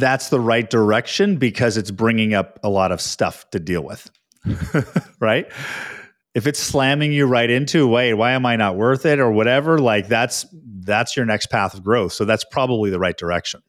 that's the right direction because it's bringing up a lot of stuff to deal with. right? If it's slamming you right into, wait, why am I not worth it or whatever, like that's that's your next path of growth. So that's probably the right direction.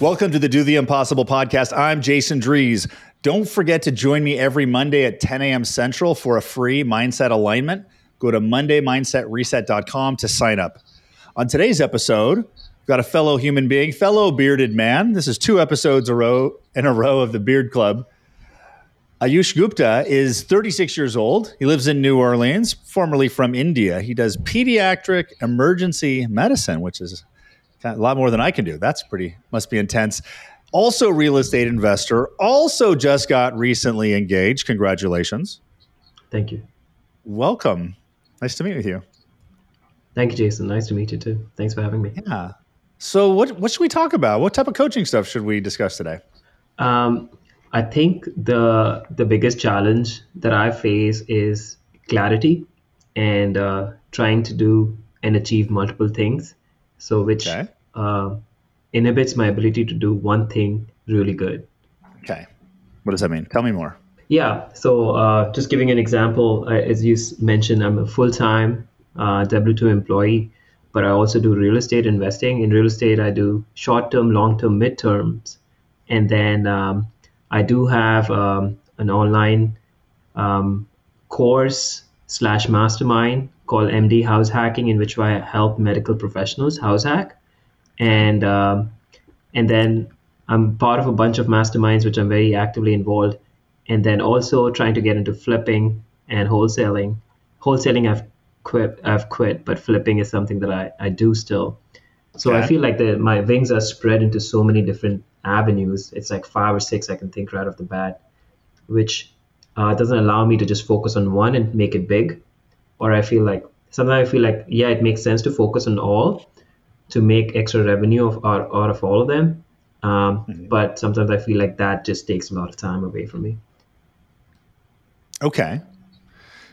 Welcome to the Do the Impossible podcast. I'm Jason Drees. Don't forget to join me every Monday at 10 a.m. Central for a free mindset alignment. Go to MondayMindsetReset.com to sign up. On today's episode, we've got a fellow human being, fellow bearded man. This is two episodes a row in a row of the Beard Club. Ayush Gupta is 36 years old. He lives in New Orleans, formerly from India. He does pediatric emergency medicine, which is a lot more than I can do. That's pretty, must be intense also real estate investor, also just got recently engaged. Congratulations. Thank you. Welcome. Nice to meet with you. Thank you, Jason. Nice to meet you too. Thanks for having me. Yeah. So what what should we talk about? What type of coaching stuff should we discuss today? Um, I think the the biggest challenge that I face is clarity and uh, trying to do and achieve multiple things. So which okay. uh, inhibits my ability to do one thing really good. Okay. What does that mean? Tell me more. Yeah. So, uh, just giving an example, uh, as you mentioned, I'm a full time uh, W 2 employee, but I also do real estate investing. In real estate, I do short term, long term, mid terms. And then um, I do have um, an online um, course slash mastermind called MD House Hacking, in which I help medical professionals house hack and um, and then I'm part of a bunch of masterminds which I'm very actively involved, and then also trying to get into flipping and wholesaling. Wholesaling I've quit, I've quit, but flipping is something that I, I do still. So okay. I feel like the, my wings are spread into so many different avenues. It's like five or six I can think right off the bat, which uh, doesn't allow me to just focus on one and make it big. Or I feel like sometimes I feel like yeah, it makes sense to focus on all, to make extra revenue of out, out of all of them. Um, mm-hmm. But sometimes I feel like that just takes a lot of time away from me. Okay.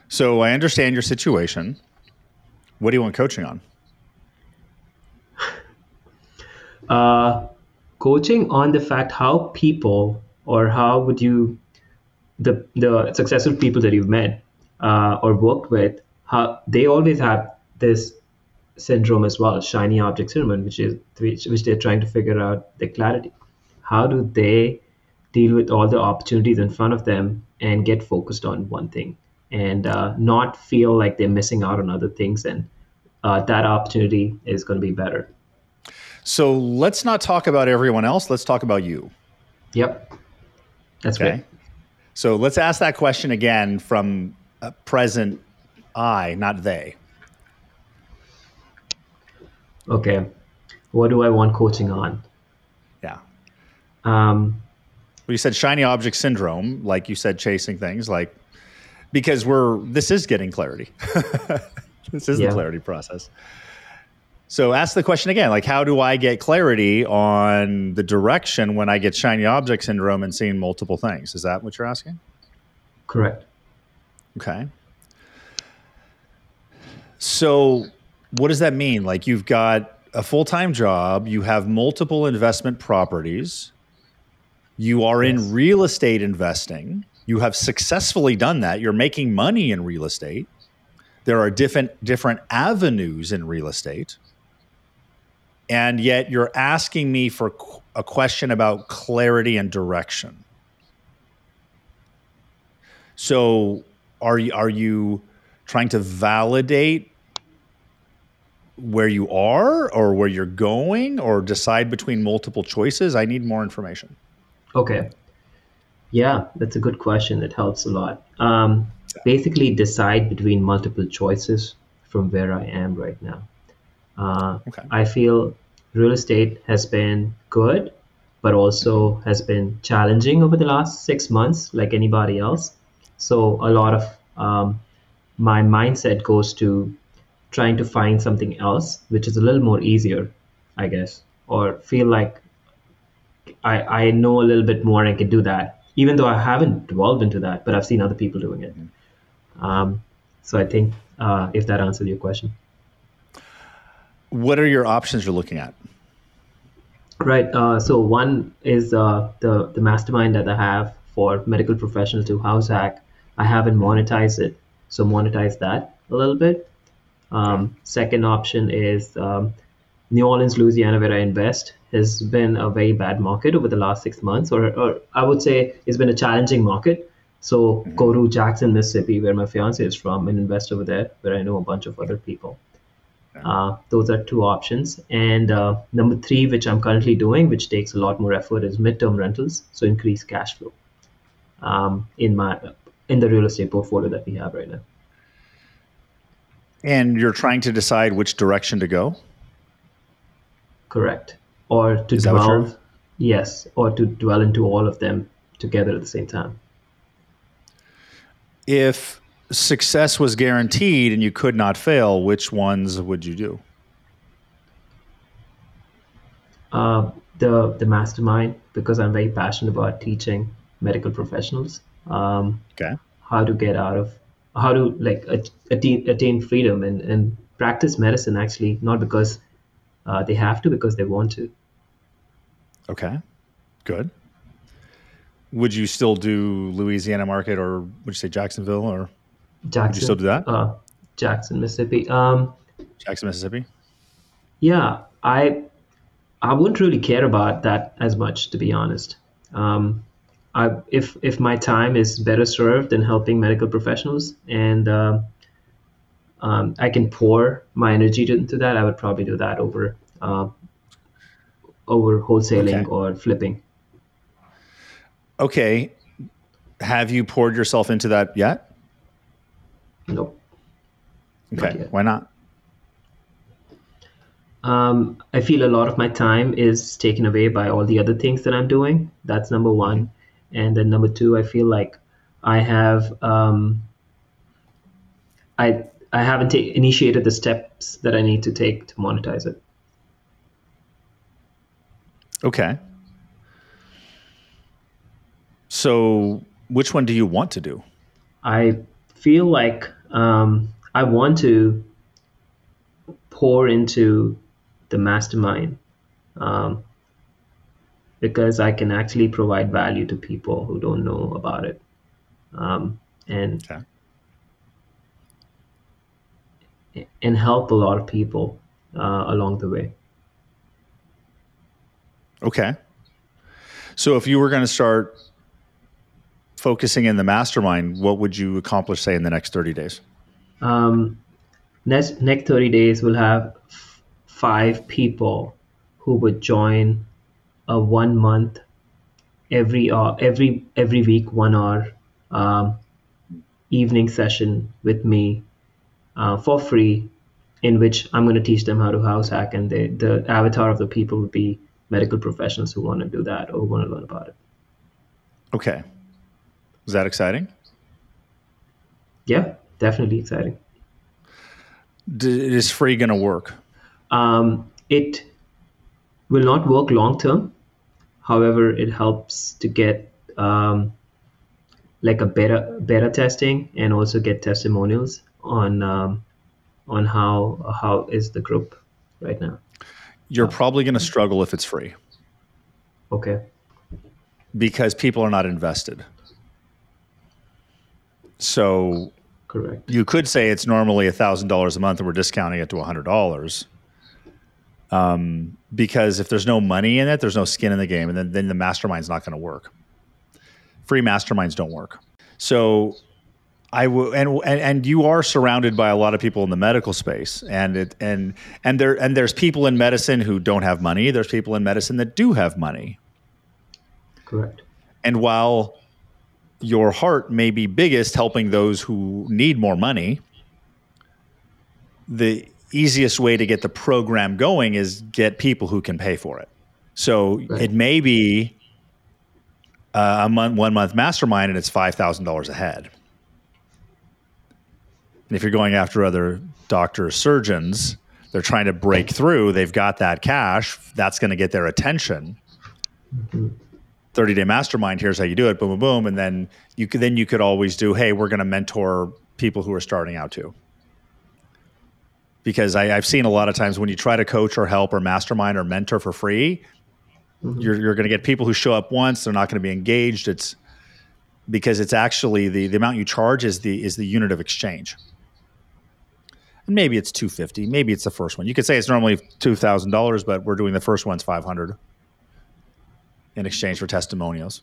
So I understand your situation. What do you want coaching on? Uh, coaching on the fact how people or how would you the the successful people that you've met uh, or worked with how they always have this syndrome as well, shiny object syndrome, which is which, which they're trying to figure out the clarity. How do they deal with all the opportunities in front of them and get focused on one thing and uh, not feel like they're missing out on other things and uh, that opportunity is going to be better. So let's not talk about everyone else. Let's talk about you. Yep. That's okay. Great. So let's ask that question again from a present I, not they. okay, what do I want coaching on? Yeah. Um, you said shiny object syndrome, like you said, chasing things, like because we're this is getting clarity. this is yeah. the clarity process. So ask the question again, like how do I get clarity on the direction when I get shiny object syndrome and seeing multiple things? Is that what you're asking? Correct. Okay. So what does that mean? Like you've got a full time job, you have multiple investment properties, you are yes. in real estate investing, you have successfully done that, you're making money in real estate. There are different different avenues in real estate. And yet you're asking me for a question about clarity and direction. So are you, are you trying to validate where you are or where you're going or decide between multiple choices? I need more information. Okay. Yeah, that's a good question. That helps a lot. Um, basically, decide between multiple choices from where I am right now. Uh, okay. I feel real estate has been good, but also has been challenging over the last six months, like anybody else. So, a lot of um, my mindset goes to trying to find something else which is a little more easier i guess or feel like i i know a little bit more and can do that even though i haven't delved into that but i've seen other people doing it um, so i think uh, if that answered your question. What are your options you're looking at? Right. Uh, so one is uh, the the mastermind that I have for medical professionals to house hack. I haven't monetized it, so monetize that a little bit. Um, second option is um, New Orleans, Louisiana, where I invest, has been a very bad market over the last six months, or, or I would say it's been a challenging market. So mm-hmm. go to Jackson, Mississippi, where my fiance is from, and invest over there, where I know a bunch of other people. Uh, those are two options. And uh, number three, which I'm currently doing, which takes a lot more effort, is midterm rentals. So increase cash flow um, in my in the real estate portfolio that we have right now. And you're trying to decide which direction to go. Correct. Or to is dwell. Yes, or to dwell into all of them together at the same time. If success was guaranteed and you could not fail, which ones would you do? Uh, the the mastermind because I'm very passionate about teaching medical professionals. Um, okay. How to get out of how to like attain, attain freedom and, and practice medicine actually not because uh, they have to because they want to. Okay, good. Would you still do Louisiana market or would you say Jacksonville or? Jackson. Would you still do that? Uh, Jackson, Mississippi. Um, Jackson, Mississippi. Yeah, I I wouldn't really care about that as much, to be honest. Um, I, if if my time is better served in helping medical professionals and uh, um, I can pour my energy into that, I would probably do that over uh, over wholesaling okay. or flipping. Okay, have you poured yourself into that yet? Nope. Okay. Not Why not? Um, I feel a lot of my time is taken away by all the other things that I'm doing. That's number one. And then number two, I feel like I have um, I I haven't ta- initiated the steps that I need to take to monetize it. Okay. So, which one do you want to do? I feel like um, I want to pour into the mastermind um, because I can actually provide value to people who don't know about it. Um, and okay. And help a lot of people uh, along the way. Okay. So if you were going to start focusing in the mastermind, what would you accomplish, say, in the next 30 days? Um, next, next 30 days, we'll have f- five people who would join a one month, every, uh, every, every week, one hour um, evening session with me uh, for free, in which I'm going to teach them how to house hack. And they, the avatar of the people would be medical professionals who want to do that or want to learn about it. Okay. Is that exciting? Yeah, definitely exciting. D- is free going to work? Um, it will not work long term. However, it helps to get um, like a beta beta testing and also get testimonials on um, on how how is the group right now. You're probably going to struggle if it's free. Okay. Because people are not invested. So correct. You could say it's normally thousand dollars a month, and we're discounting it to hundred dollars. Um, because if there's no money in it, there's no skin in the game, and then, then the mastermind's not going to work. Free masterminds don't work. So I will, and, and and you are surrounded by a lot of people in the medical space, and it and and there and there's people in medicine who don't have money. There's people in medicine that do have money. Correct. And while your heart may be biggest helping those who need more money. The easiest way to get the program going is get people who can pay for it. So right. it may be uh, a month, one month mastermind, and it's five thousand dollars a head. And if you're going after other doctors, surgeons, they're trying to break through. They've got that cash. That's going to get their attention. Mm-hmm. 30 day mastermind here's how you do it boom boom boom and then you could then you could always do hey we're going to mentor people who are starting out too because I, have seen a lot of times when you try to coach or help or mastermind or mentor for free, mm-hmm. you're, you're going to get people who show up once, they're not going to be engaged. It's because it's actually the, the amount you charge is the, is the unit of exchange. And maybe it's 250, maybe it's the first one. You could say it's normally $2,000, but we're doing the first one's 500 in exchange for testimonials.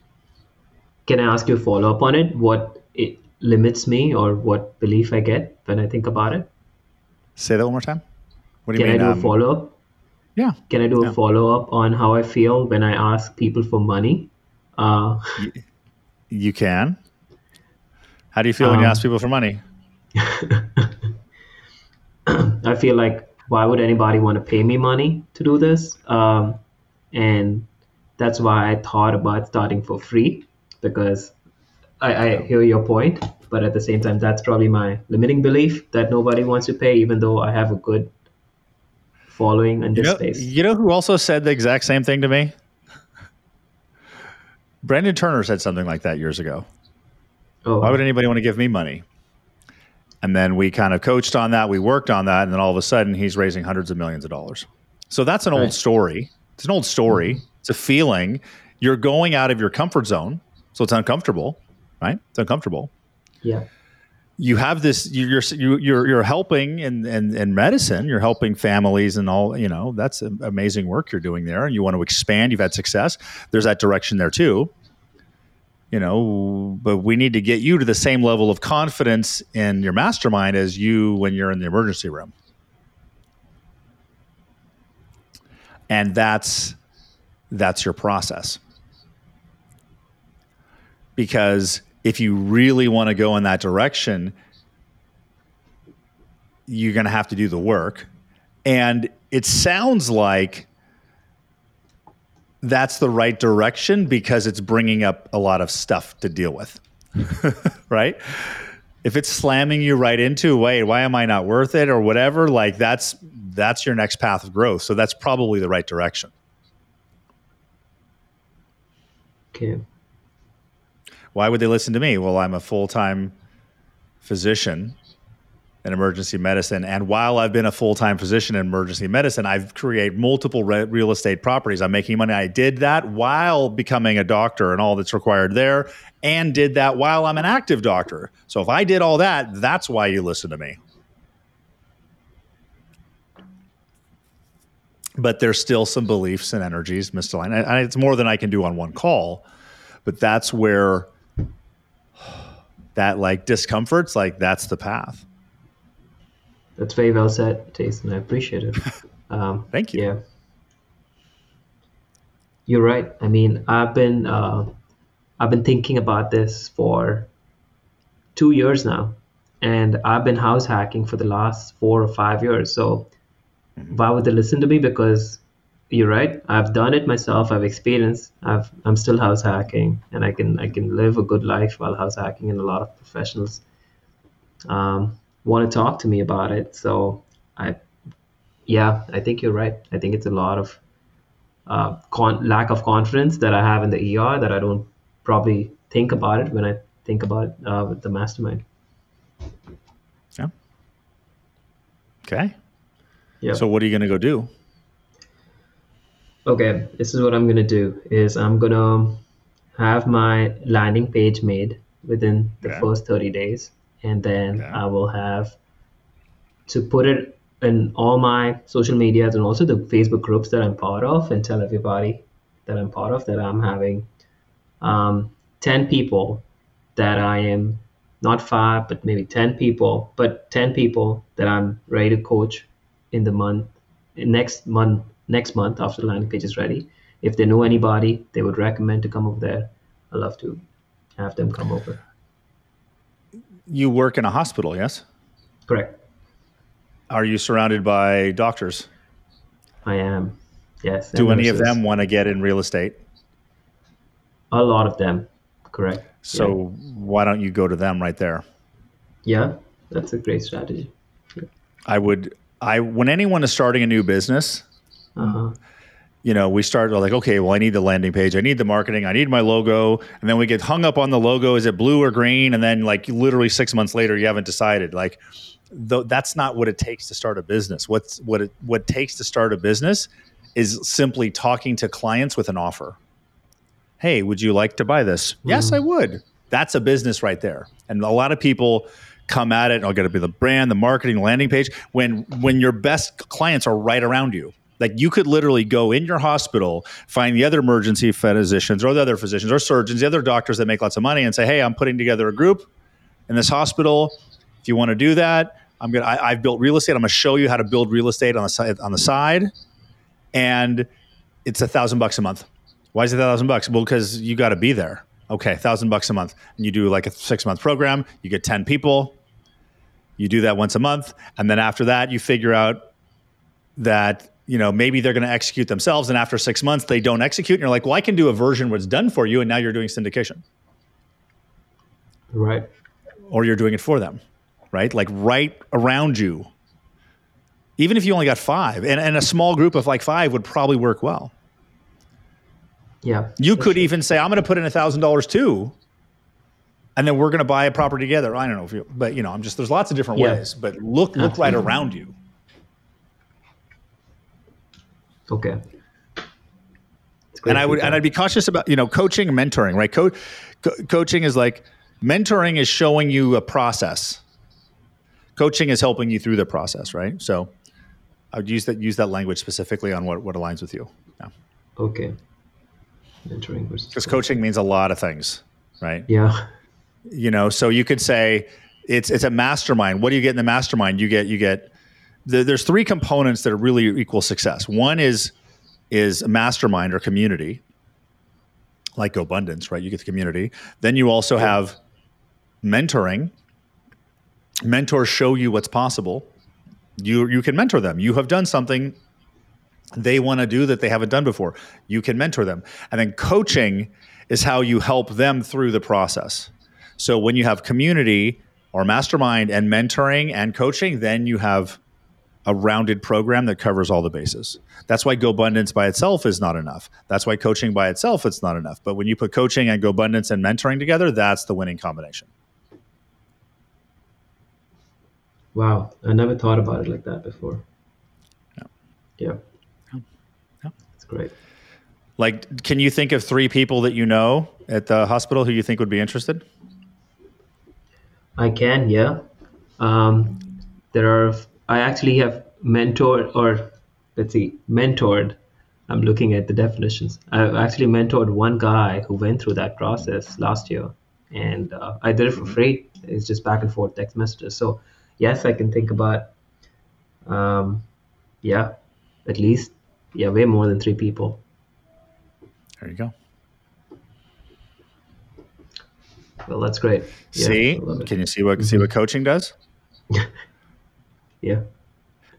Can I ask you a follow up on it? What it limits me or what belief I get when I think about it? Say that one more time. What do you Can mean? I do um, a follow up? Yeah. Can I do yeah. a follow up on how I feel when I ask people for money? Uh, you, you, can. How do you feel um, when you um, ask people for money? I feel like why would anybody want to pay me money to do this? Um, and that's why I thought about starting for free because I, I hear your point, but at the same time, that's probably my limiting belief that nobody wants to pay, even though I have a good following in this you know, space. You know who also said the exact same thing to me? Brandon Turner said something like that years ago. Oh. Why would anybody want to give me money? And then we kind of coached on that. We worked on that. And then all of a sudden, he's raising hundreds of millions of dollars. So that's an right. old story. It's an old story. Mm-hmm. It's a feeling. You're going out of your comfort zone. So it's uncomfortable, right? It's uncomfortable. Yeah. You have this. You're you're you're helping in, in in medicine. You're helping families and all. You know that's amazing work you're doing there, and you want to expand. You've had success. There's that direction there too. You know, but we need to get you to the same level of confidence in your mastermind as you when you're in the emergency room. And that's that's your process because if you really want to go in that direction, you're going to have to do the work. And it sounds like that's the right direction because it's bringing up a lot of stuff to deal with. right? If it's slamming you right into, wait, why am I not worth it or whatever, like that's that's your next path of growth. So that's probably the right direction. Okay why would they listen to me? Well, I'm a full time physician in emergency medicine. And while I've been a full time physician in emergency medicine, I've created multiple re- real estate properties. I'm making money. I did that while becoming a doctor and all that's required there, and did that while I'm an active doctor. So if I did all that, that's why you listen to me. But there's still some beliefs and energies misaligned. And it's more than I can do on one call. But that's where that like discomfort's like that's the path. That's very well said, Jason. I appreciate it. Um, Thank you. Yeah, you're right. I mean, I've been uh, I've been thinking about this for two years now, and I've been house hacking for the last four or five years. So mm-hmm. why would they listen to me? Because you're right. I've done it myself. I've experienced. I've I'm still house hacking, and I can I can live a good life while house hacking. And a lot of professionals um, want to talk to me about it. So I, yeah, I think you're right. I think it's a lot of uh, con- lack of confidence that I have in the ER that I don't probably think about it when I think about uh, the mastermind. Yeah. Okay. Yeah. So what are you going to go do? okay, this is what I'm gonna do is I'm gonna have my landing page made within the first 30 days and then okay. I will have to put it in all my social medias and also the Facebook groups that I'm part of and tell everybody that I'm part of that I'm having um, 10 people that I am not five, but maybe 10 people, but 10 people that I'm ready to coach in the month, next month next month after the landing page is ready. If they know anybody they would recommend to come over there, I'd love to have them come over. You work in a hospital, yes? Correct. Are you surrounded by doctors? I am. Yes. Do any of them want to get in real estate? A lot of them. Correct. So yeah. why don't you go to them right there? Yeah, that's a great strategy. Yeah. I would I when anyone is starting a new business, uh-huh. You know, we start like, okay, well, I need the landing page, I need the marketing, I need my logo, and then we get hung up on the logo. Is it blue or green? And then, like, literally six months later, you haven't decided. Like, though that's not what it takes to start a business. What's what it what takes to start a business is simply talking to clients with an offer. Hey, would you like to buy this? Mm-hmm. Yes, I would. That's a business right there. And a lot of people come at it. I'll get to be the brand, the marketing, landing page. When when your best clients are right around you, like you could literally go in your hospital, find the other emergency physicians or the other physicians or surgeons, the other doctors that make lots of money, and say, "Hey, I'm putting together a group in this hospital. If you want to do that, I'm gonna. I, have built real estate. I'm gonna show you how to build real estate on the side. On the side, and it's a thousand bucks a month. Why is it a thousand bucks? Well, because you got to be there. Okay, a thousand bucks a month, and you do like a six month program. You get ten people. You do that once a month, and then after that, you figure out that you know maybe they're going to execute themselves, and after six months they don't execute, and you're like, well, I can do a version what's done for you, and now you're doing syndication. Right. Or you're doing it for them, right? Like right around you. Even if you only got five, and, and a small group of like five would probably work well. Yeah. You could true. even say, I'm going to put in a thousand dollars too. And then we're going to buy a property together. I don't know if you, but you know, I'm just, there's lots of different yeah. ways, but look, look right around you. Okay. And I would, and I'd be cautious about, you know, coaching and mentoring, right? Co- co- coaching is like, mentoring is showing you a process. Coaching is helping you through the process, right? So I would use that, use that language specifically on what, what aligns with you. Yeah. Okay mentoring versus because coaching means a lot of things right yeah you know so you could say it's it's a mastermind what do you get in the mastermind you get you get the, there's three components that are really equal success. One is is a mastermind or community like abundance, right? You get the community. Then you also have mentoring. Mentors show you what's possible. You you can mentor them. You have done something they want to do that they haven't done before. You can mentor them. And then coaching is how you help them through the process. So when you have community or mastermind and mentoring and coaching, then you have a rounded program that covers all the bases. That's why GoBundance by itself is not enough. That's why coaching by itself it's not enough. But when you put coaching and GoBundance and mentoring together, that's the winning combination. Wow, I never thought about it like that before. Yeah. Yeah. yeah. That's great. Like, can you think of three people that you know at the hospital who you think would be interested? I can, yeah. Um, there are. I actually have mentored, or let's see, mentored. I'm looking at the definitions. I've actually mentored one guy who went through that process last year, and uh, I did it for free. It's just back and forth text messages. So yes, I can think about. Um, yeah, at least yeah, way more than three people. There you go. Well, that's great. Yeah, see, can you see what mm-hmm. see what coaching does? yeah,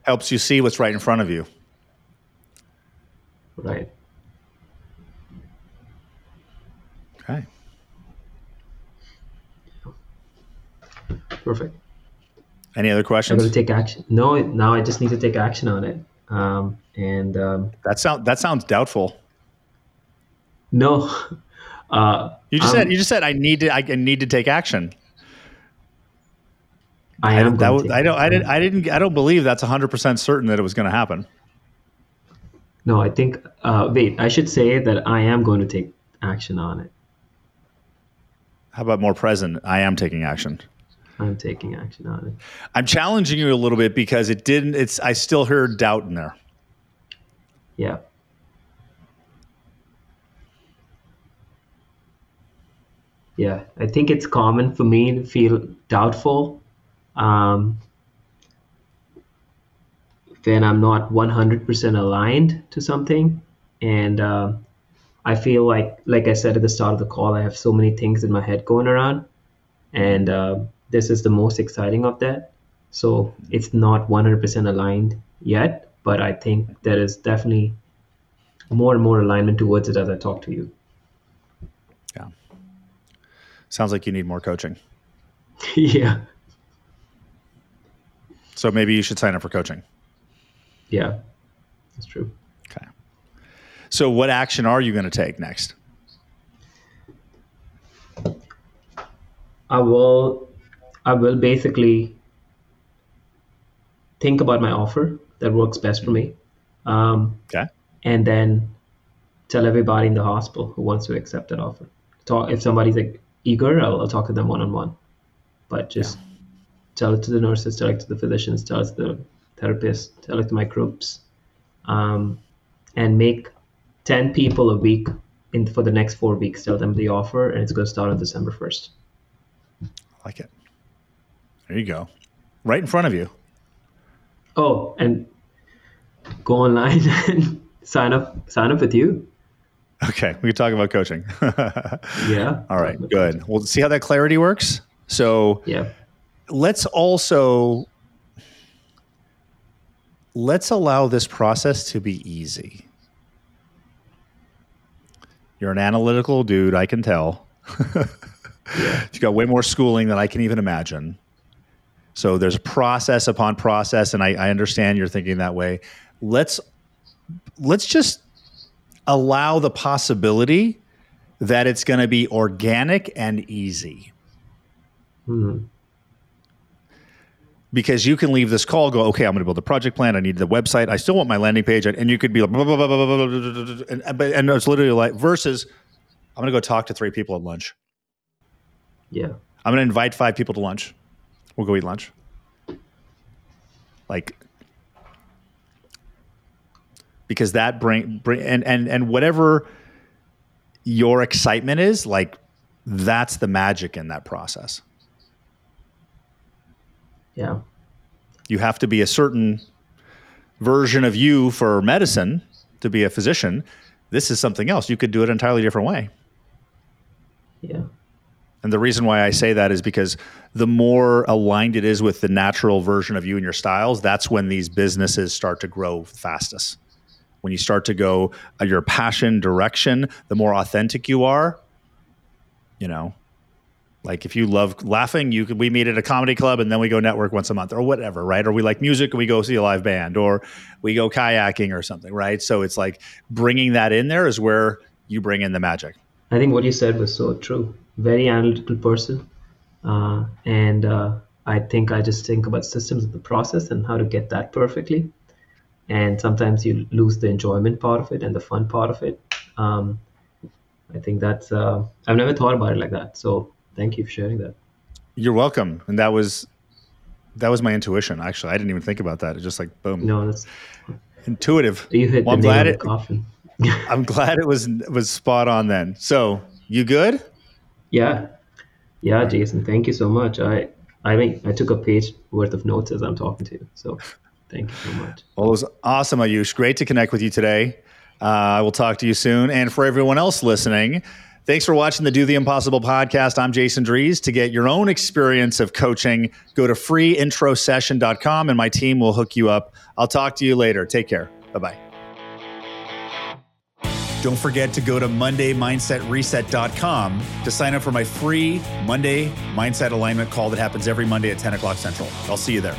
helps you see what's right in front of you. Right. Okay. Perfect. Any other questions? I'm going to take action. No, now I just need to take action on it. Um, and um, that sound that sounds doubtful. No, uh, you just said you just said I need to I need to take action. I am. I, that, I don't. I didn't. I didn't. I don't believe that's hundred percent certain that it was going to happen. No, I think. Uh, wait, I should say that I am going to take action on it. How about more present? I am taking action. I'm taking action on it. I'm challenging you a little bit because it didn't. It's. I still heard doubt in there. Yeah. Yeah, I think it's common for me to feel doubtful um, when I'm not 100% aligned to something. And uh, I feel like, like I said at the start of the call, I have so many things in my head going around. And uh, this is the most exciting of that. So it's not 100% aligned yet, but I think there is definitely more and more alignment towards it as I talk to you. Yeah. Sounds like you need more coaching. yeah. So maybe you should sign up for coaching. Yeah, that's true. Okay. So, what action are you going to take next? I will I will basically think about my offer that works best for me. Um, Okay. and then tell everybody in the hospital who wants to accept that offer. Talk if somebody's like eager, I'll, I'll talk to them one on one. But just tell it to the nurses, tell it to the physicians, tell it to the therapists, tell it to my groups, um, and make ten people a week in for the next four weeks. Tell them the offer, and it's going to start on December first. I like it. There you go. Right in front of you. Oh, and go online and sign up. Sign up with you. Okay, we can talk about coaching. Yeah. All right, good. Well, see how that clarity works. So Yeah. Let's also let's allow this process to be easy. You're an analytical dude, I can tell. You've got way more schooling than I can even imagine. So there's process upon process, and I, I understand you're thinking that way. Let's let's just allow the possibility that it's going to be organic and easy. Mhm. Because you can leave this call, go, okay, I'm going to build a project plan. I need the website. I still want my landing page. And you could be like, blah, blah, blah, blah, blah, blah, blah, blah, blah, and, but- and it's literally like, versus, I'm going to go talk to three people at lunch. Yeah. I'm going to invite five people to lunch. We'll go eat lunch. Like, because that bring, bring and, and, and whatever your excitement is, like, that's the magic in that process. Yeah. you have to be a certain version of you for medicine to be a physician. This is something else. You could do it an entirely different way. Yeah. And the reason why I say that is because the more aligned it is with the natural version of you and your styles, that's when these businesses start to grow fastest. When you start to go uh, your passion direction, the more authentic you are, you know, like if you love laughing, you could we meet at a comedy club and then we go network once a month or whatever, right? Or we like music and we go see a live band or we go kayaking or something, right? So it's like bringing that in there is where you bring in the magic. I think what you said was so true. Very analytical person. Uh, and uh, I think I just think about systems of the process and how to get that perfectly. And sometimes you lose the enjoyment part of it and the fun part of it. Um, I think that's, uh, I've never thought about it like that. So thank you for sharing that. You're welcome. And that was that was my intuition. Actually, I didn't even think about that. It's just like boom, No, that's, intuitive. you hit Well, I'm glad it- coffin. I'm glad it was was spot on then. So you good? Yeah. Yeah, Jason, thank you so much. I, I mean, I took a page worth of notes as I'm talking to you. So thank you so much. Well, it was awesome, Ayush. Great to connect with you today. Uh, I will talk to you soon. And for everyone else listening, thanks for watching the Do the Impossible podcast. I'm Jason Drees. To get your own experience of coaching, go to freeintrosession.com and my team will hook you up. I'll talk to you later. Take care. Bye bye. Don't forget to go to MondayMindsetReset.com to sign up for my free Monday Mindset Alignment call that happens every Monday at 10 o'clock Central. I'll see you there.